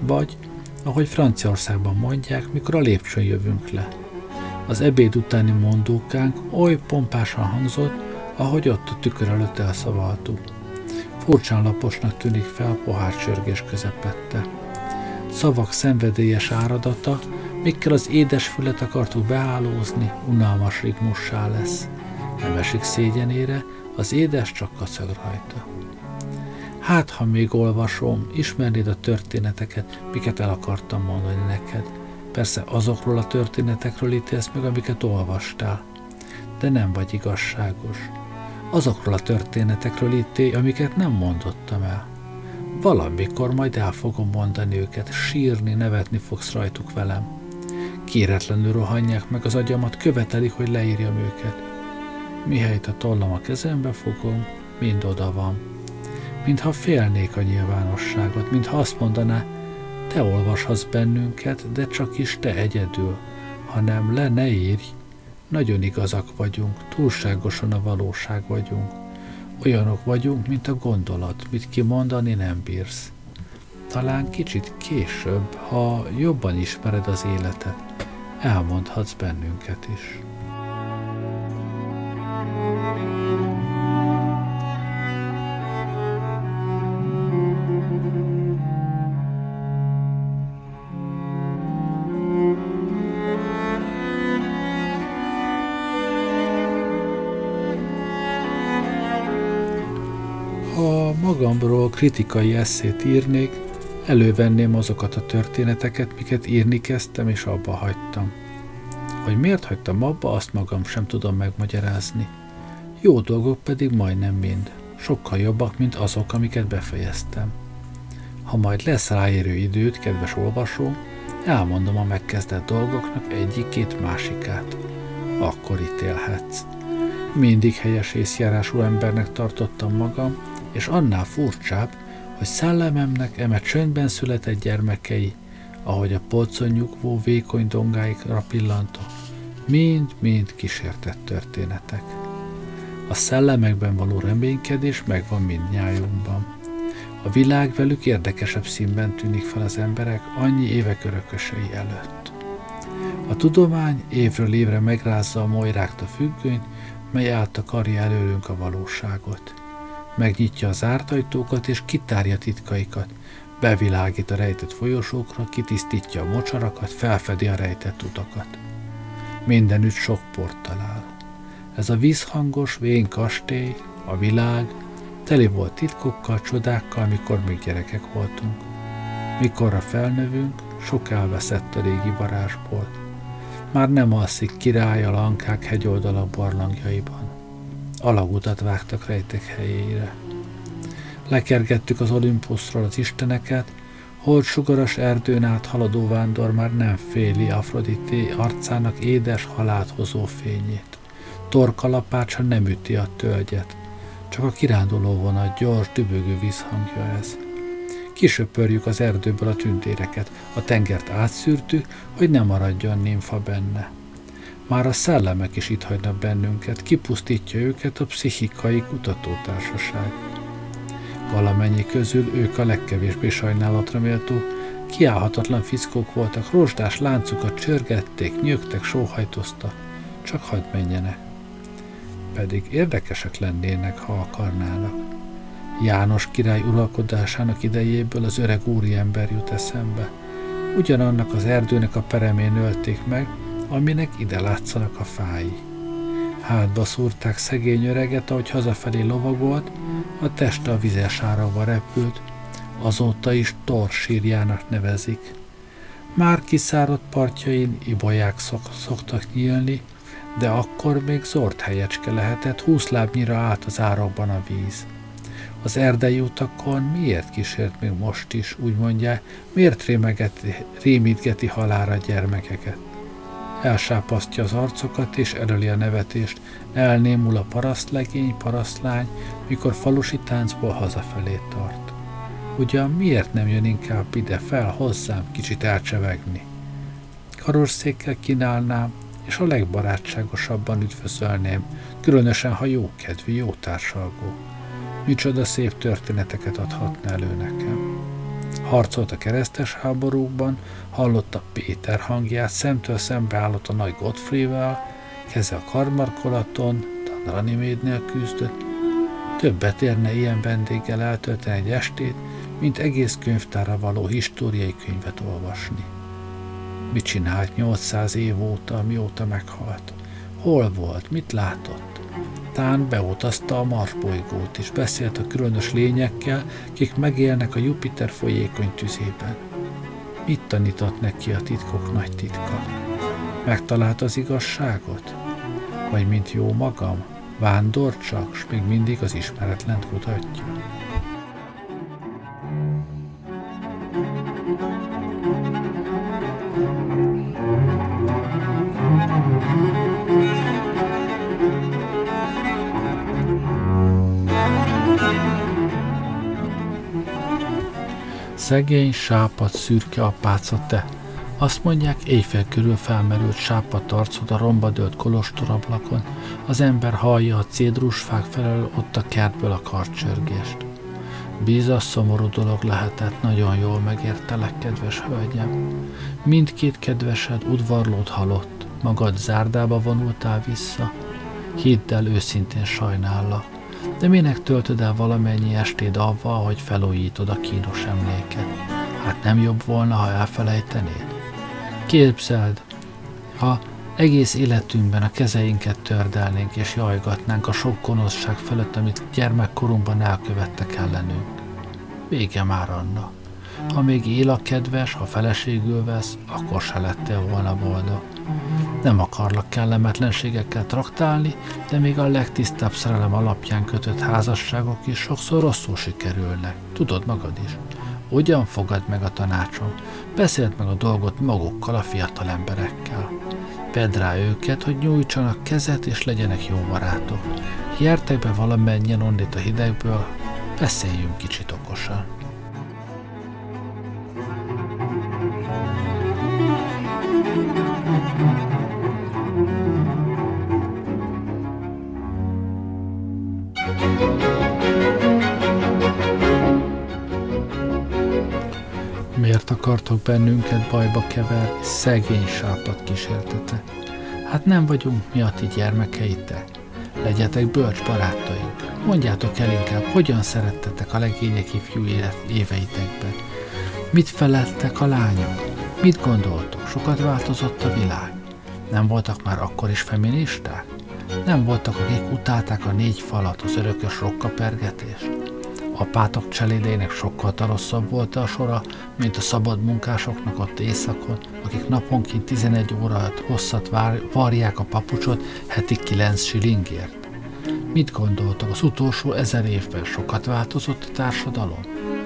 Vagy, ahogy Franciaországban mondják, mikor a lépcsőn jövünk le. Az ebéd utáni mondókánk oly pompásan hangzott, ahogy ott a tükör előtt elszavaltuk. Furcsán laposnak tűnik fel pohár csörgés közepette. Szavak szenvedélyes áradata, mikkel az édes fület akartuk behálózni, unalmas rigmussá lesz. Nem esik szégyenére, az édes csak kacag rajta. Hát, ha még olvasom, ismernéd a történeteket, miket el akartam mondani neked. Persze azokról a történetekről ítélsz meg, amiket olvastál. De nem vagy igazságos. Azokról a történetekről ítélj, amiket nem mondottam el. Valamikor majd el fogom mondani őket, sírni, nevetni fogsz rajtuk velem. Kéretlenül rohanják meg az agyamat, követelik, hogy leírjam őket. Mihelyt a tollam a kezembe fogom, mind oda van. mintha félnék a nyilvánosságot, mintha azt mondaná, te olvashatsz bennünket, de csak is te egyedül, hanem le ne írj, nagyon igazak vagyunk, túlságosan a valóság vagyunk. Olyanok vagyunk, mint a gondolat, mit kimondani nem bírsz. Talán kicsit később, ha jobban ismered az életet, elmondhatsz bennünket is. Ha magamról kritikai eszét írnék, elővenném azokat a történeteket, miket írni kezdtem és abba hagytam. Hogy miért hagytam abba, azt magam sem tudom megmagyarázni. Jó dolgok pedig majdnem mind. Sokkal jobbak, mint azok, amiket befejeztem. Ha majd lesz ráérő időt, kedves olvasó, elmondom a megkezdett dolgoknak egyik-két másikát. Akkor ítélhetsz. Mindig helyes észjárású embernek tartottam magam, és annál furcsább, hogy szellememnek eme csöndben született gyermekei, ahogy a polcon nyugvó vékony dongáikra pillantok, mind-mind kísértett történetek. A szellemekben való reménykedés megvan mindnyájunkban. A világ velük érdekesebb színben tűnik fel az emberek annyi évek örökösei előtt. A tudomány évről évre megrázza a molyrákta függönyt, mely áttakarja előlünk a valóságot. Megnyitja az zárt ajtókat és kitárja titkaikat, bevilágít a rejtett folyosókra, kitisztítja a mocsarakat, felfedi a rejtett utakat. Mindenütt sok port talál. Ez a vízhangos, vén kastély, a világ, teli volt titkokkal, csodákkal, mikor még gyerekek voltunk. Mikorra felnövünk, sok elveszett a régi varázsból. Már nem alszik király a lankák hegyoldala barlangjaiban alagutat vágtak rejtek helyére. Lekergettük az Olimpuszról az isteneket, hold sugaras erdőn át haladó vándor már nem féli Afrodité arcának édes halált hozó fényét. Torkalapácsa nem üti a tölgyet, csak a kiránduló vonat gyors, dübögő vízhangja ez. Kisöpörjük az erdőből a tündéreket, a tengert átszűrtük, hogy ne maradjon nimfa benne. Már a szellemek is itt hagynak bennünket, kipusztítja őket a pszichikai kutatótársaság. Valamennyi közül ők a legkevésbé sajnálatra méltó, kiállhatatlan fickók voltak, rozsdás láncukat csörgették, nyögtek, sóhajtoztak, csak hagyd menjenek. Pedig érdekesek lennének, ha akarnának. János király uralkodásának idejéből az öreg úriember jut eszembe. Ugyanannak az erdőnek a peremén ölték meg, aminek ide látszanak a fái. Hátba szúrták szegény öreget, ahogy hazafelé lovagolt, a teste a vizes árava repült, azóta is torsírjának nevezik. Már kiszáradt partjain ibolyák szok, szoktak nyílni, de akkor még zord helyecske lehetett, húsz lábnyira állt az árokban a víz. Az erdei utakon miért kísért még most is, úgy mondják, miért rémegeti, rémítgeti halára gyermekeket? Elsápasztja az arcokat és eröli a nevetést, elnémul a parasztlegény, parasztlány, mikor falusi táncból hazafelé tart. Ugyan miért nem jön inkább ide fel hozzám kicsit elcsevegni? Karosszékkel kínálnám, és a legbarátságosabban üdvözölném, különösen, ha jó kedvű, jó társalgó. Micsoda szép történeteket adhatna elő nekem. Harcolt a keresztes háborúkban, hallotta Péter hangját, szemtől szembe állott a nagy Godfrey-vel, keze a karmarkolaton, Tanranimédnél küzdött. Többet érne ilyen vendéggel eltölteni egy estét, mint egész könyvtára való históriai könyvet olvasni. Mit csinált 800 év óta, mióta meghalt? Hol volt? Mit látott? Tán beutazta a Mars bolygót, és beszélt a különös lényekkel, kik megélnek a Jupiter folyékony tüzében. Mit tanított neki a titkok nagy titka? Megtalált az igazságot? Vagy mint jó magam, vándor csak, s még mindig az ismeretlent kutatja? Szegény, sápat, szürke apáca te. Azt mondják, éjfél körül felmerült sápat arcod a romba dőlt kolostorablakon, az ember hallja a cédrusfák felől ott a kertből a karcsörgést. Bízas szomorú dolog lehetett, nagyon jól megértelek, kedves hölgyem. Mindkét kedvesed udvarlót halott, magad zárdába vonultál vissza. Hidd el, őszintén sajnállak. De minek töltöd el valamennyi estéd avval, hogy felújítod a kínos emléket? Hát nem jobb volna, ha elfelejtenéd? Képzeld, ha egész életünkben a kezeinket tördelnénk és jajgatnánk a sok gonoszság fölött, amit gyermekkorunkban elkövettek ellenünk. Vége már annak. Ha még él a kedves, ha feleségül vesz, akkor se lettél volna boldog. Nem akarlak kellemetlenségekkel traktálni, de még a legtisztább szerelem alapján kötött házasságok is sokszor rosszul sikerülnek. Tudod magad is. Ugyan fogad meg a tanácsom. Beszéld meg a dolgot magukkal, a fiatal emberekkel. Vedd rá őket, hogy nyújtsanak kezet és legyenek jó barátok. Jertek be valamennyien onnit a hidegből, beszéljünk kicsit okosan. Akartok bennünket bajba keverni, szegény sápat kísértete? Hát nem vagyunk mi a ti gyermekeitek. Legyetek bölcs barátaink. Mondjátok el inkább, hogyan szerettetek a legények ifjú éveitekben. Mit feleltek a lányok? Mit gondoltok? Sokat változott a világ? Nem voltak már akkor is feministák? Nem voltak, akik utálták a négy falat, az örökös rokkapergetést? Apátok cselédének sokkal rosszabb volt a sora, mint a szabad munkásoknak ott éjszakon, akik naponként 11 óra hosszat vár, varják a papucsot heti 9 silingért. Mit gondoltok, az utolsó ezer évben sokat változott a társadalom?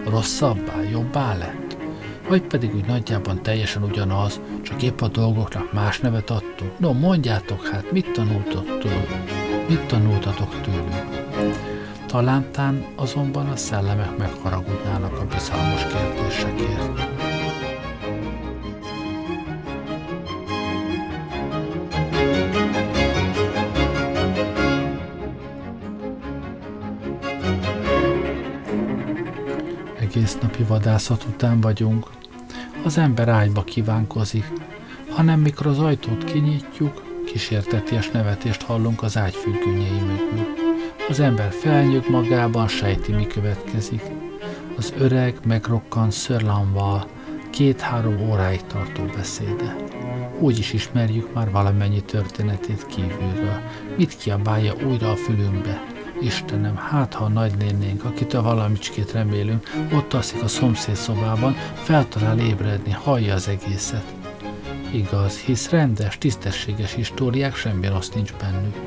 Rosszabbá, jobbá lett? Vagy pedig úgy nagyjában teljesen ugyanaz, csak épp a dolgoknak más nevet adtuk? No, mondjátok hát, mit tanultatok tőlük? Mit tanultatok tőlük? Talántán azonban a szellemek megharagudnának a bizalmas kérdésekért. Egész napi vadászat után vagyunk. Az ember ágyba kívánkozik, hanem mikor az ajtót kinyitjuk, kísérteties nevetést hallunk az ágy függönyei mögül. Az ember felnyög magában, sejti, mi következik. Az öreg megrokkant szörlanval két-három óráig tartó beszéde. Úgy is ismerjük már valamennyi történetét kívülről. Mit kiabálja újra a fülünkbe? Istenem, hát ha a nagynénénk, akitől valamicskét remélünk, ott alszik a szomszéd szobában, feltalál ébredni, hallja az egészet. Igaz, hisz rendes, tisztességes históriák, semmi rossz nincs bennük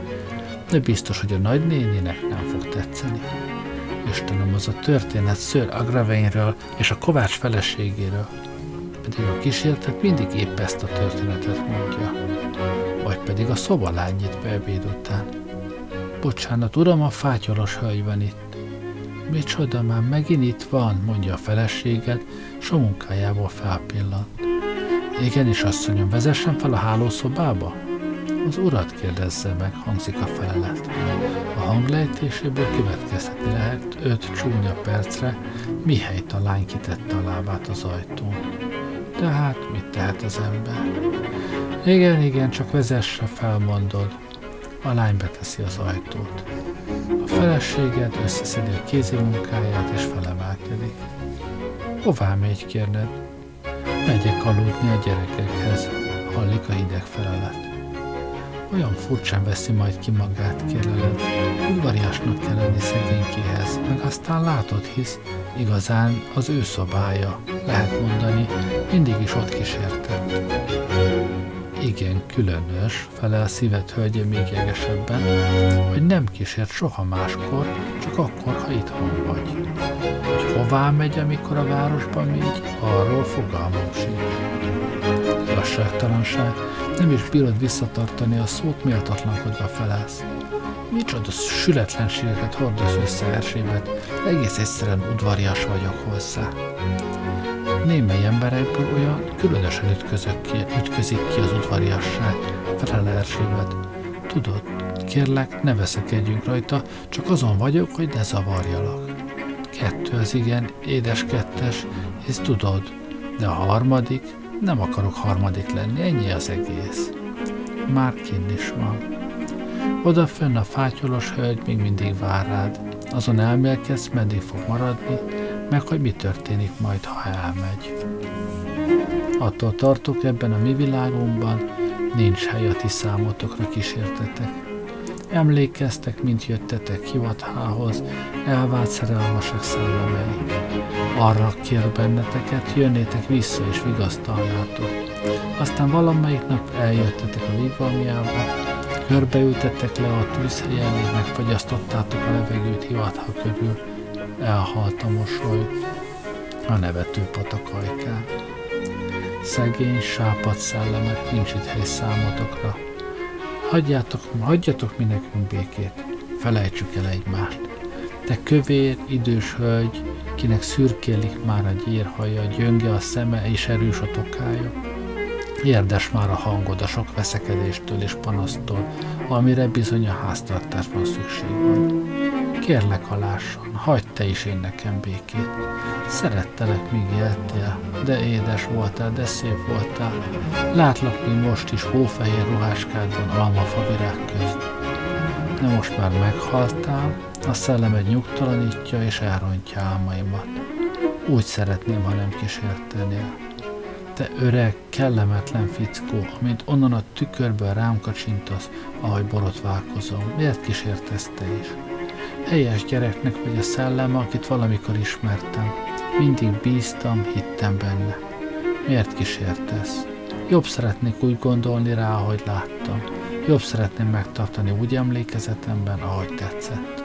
de biztos, hogy a nagynéninek nem fog tetszeni. Istenem, az a történet Sir Agraveinről és a Kovács feleségéről. Pedig a kísértet mindig épp ezt a történetet mondja. Vagy pedig a szobalány nyit be ebéd után. Bocsánat, uram, a fátyolos hölgy van itt. Micsoda, már megint itt van, mondja a feleséged, s a munkájából felpillant. Igen, és asszonyom, vezessen fel a hálószobába? Az urat kérdezze meg, hangzik a felelet. A hanglejtéséből következtetni lehet öt csúnya percre, mihelyt a lány kitette a lábát az ajtón. De hát mit tehet az ember? Igen, igen, csak vezesse fel, mondod. A lány beteszi az ajtót. A feleséged összeszedi a kézi munkáját és felemelkedik. Hová megy, kérded? Megyek aludni a gyerekekhez, hallik a hideg felelet. Olyan furcsán veszi majd ki magát, kérlelem. Udvariasnak kell lenni szegénykéhez, meg aztán látod, hisz igazán az ő szobája, lehet mondani, mindig is ott kísértett. Igen, különös, felel szívet hölgye még jegesebben, hogy nem kísért soha máskor, csak akkor, ha itthon vagy. Hogy hová megy, amikor a városban megy, arról fogalmam sincs. Igazságtalanság, nem is bírod visszatartani a szót, méltatlankodva felelsz. Micsoda sületlenségeket hordasz össze Erzsébet, egész egyszerűen udvarias vagyok hozzá. Némely emberekből olyan különösen ütközök ki, ütközik ki az udvariasság, felel Erzsébet. Tudod, kérlek, ne veszekedjünk rajta, csak azon vagyok, hogy ne zavarjalak. Kettő az igen, édes kettes, és tudod, de a harmadik, nem akarok harmadik lenni, ennyi az egész. Már kinn is van. Oda fönn a fátyolos hölgy még mindig vár rád. Azon elmélkedsz, meddig fog maradni, meg hogy mi történik majd, ha elmegy. Attól tartok ebben a mi világunkban, nincs hely a ti számotokra kísértetek. Emlékeztek, mint jöttetek hivathához, elvált szerelmesek szellemei. Arra kér benneteket, jönnétek vissza és vigasztaljátok. Aztán valamelyik nap eljöttetek a vigvamjába, körbeültettek le a tűzhelyen, és megfagyasztottátok a levegőt hivatha körül, elhalt a mosoly a nevető patakajkán. Szegény, sápad szellemek, nincs itt hely számotokra. Hagyjátok, hagyjatok mi nekünk békét, felejtsük el egymást. Te kövér, idős hölgy, kinek szürkélik már a gyírhaja, gyönge a szeme és erős a tokája. Érdes már a hangod a sok veszekedéstől és panasztól, amire bizony a háztartásban szükség van. Kérlek halásson, hagyd te is én nekem békét. Szerettelek, míg éltél, de édes voltál, de szép voltál. Látlak, mint most is hófehér ruháskádban almafa virág közt. De most már meghaltál, a szellemed nyugtalanítja és elrontja álmaimat. Úgy szeretném, ha nem kísértenél. Te öreg, kellemetlen fickó, amint onnan a tükörből rám kacsintasz, ahogy borotválkozom. Miért kísértesz te is? Helyes gyereknek vagy a szellem, akit valamikor ismertem. Mindig bíztam, hittem benne. Miért kísértesz? Jobb szeretnék úgy gondolni rá, ahogy láttam. Jobb szeretném megtartani úgy emlékezetemben, ahogy tetszett.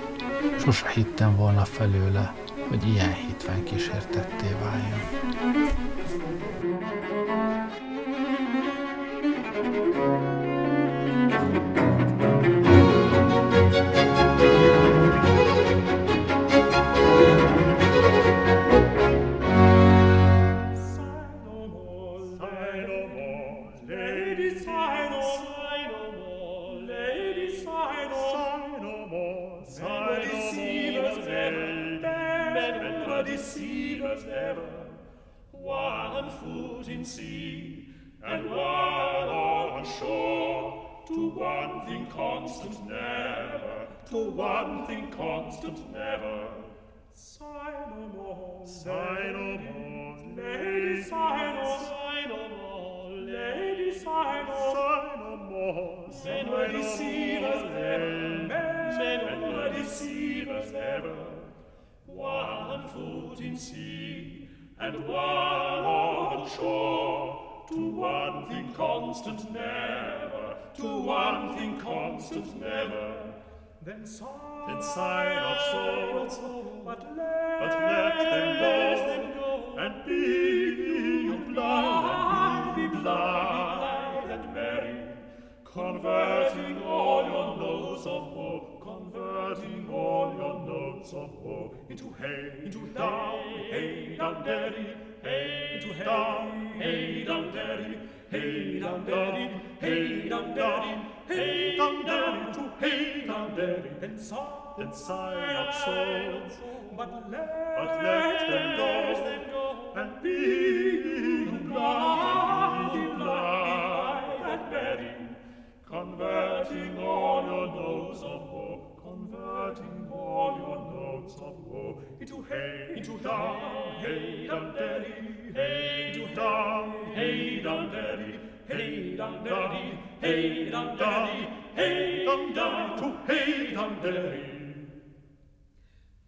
Sose hittem volna felőle, hogy ilyen hitven kísértetté váljon. one foot in sea and one on shore, to one thing constant never, to one thing constant never. sign o more sign Sinomore, Sinomore, Lady sign o' Sinomore, Sinomore, Lady sign o' the Sinomore, Sinomore, Sinomore, deceivers ever, men were deceivers ever, one foot in sea and one on shore. To one thing constant never, to one thing constant never. Then sigh, then sigh of sorrow, but let, but let them go, them go, and be you blind, and be blind, and merry, converting all your loads of hope. converting all your notes of woe into hey, into down, hey, down, daddy, hey, into down, hey, down, daddy, hey, down, daddy, hey, down, daddy, hey, down, daddy, to hey, down, daddy, and sigh, and sigh not so, but let, but let them go, and be in love. hurting all your notes of woe into hey, into down, hey, down, daddy, hey, into down, hey, down, daddy, hey, down, daddy, hey, down, daddy, hey, down, down, to hey, down, daddy.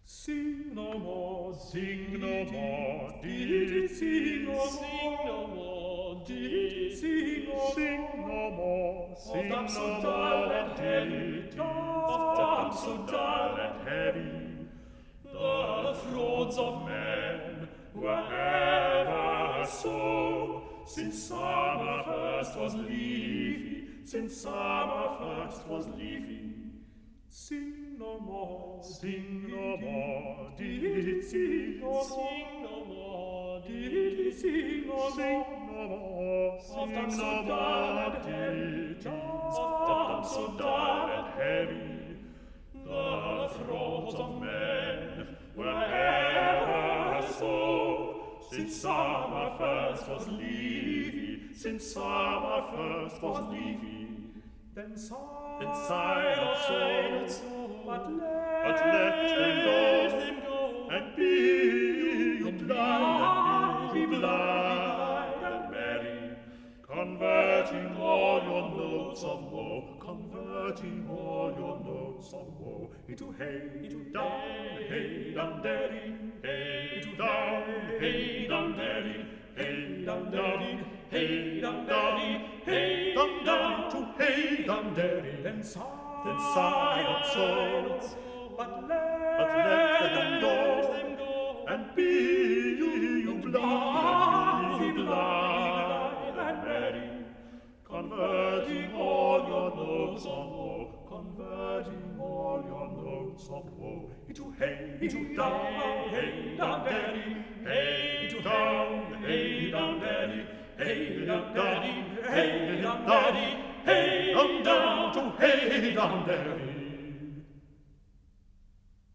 Sing no more, sing no more, did it sing no more, sing no more. Did sing no more, sing no more, sing no more, and heavy, of damn so dull and heavy, the thrones of men were ever so, since summer first was leafy, since summer first was leafy. Sing no more, sing no more, did it sing no more, sing no more, Did sing no more? Sing no more, sing no more, ditties, of them so dull and heavy. The throats of men were ever so, since summer first was leafy, since summer first was leafy. then sigh, then sigh not so, but let, but let him go, and be you blind, and be you blind, and merry, converting all your notes of woe, converting all your notes of woe into hey, into down, hey, down, derry, hey, into down, hey, down, derry, hey, down, derry, hey, down, daddy, hey, down, down to hey, down, daddy, then sigh, then sigh not so, but let, but let them go, and be you you blind, be blind and merry, converting all your notes of woe, converting all your notes of woe. Into hey, into down, hey, down, daddy, hey, into down, hey, down, daddy, hey, down, daddy, hey, down, daddy, hey, down, down to hey, down, daddy.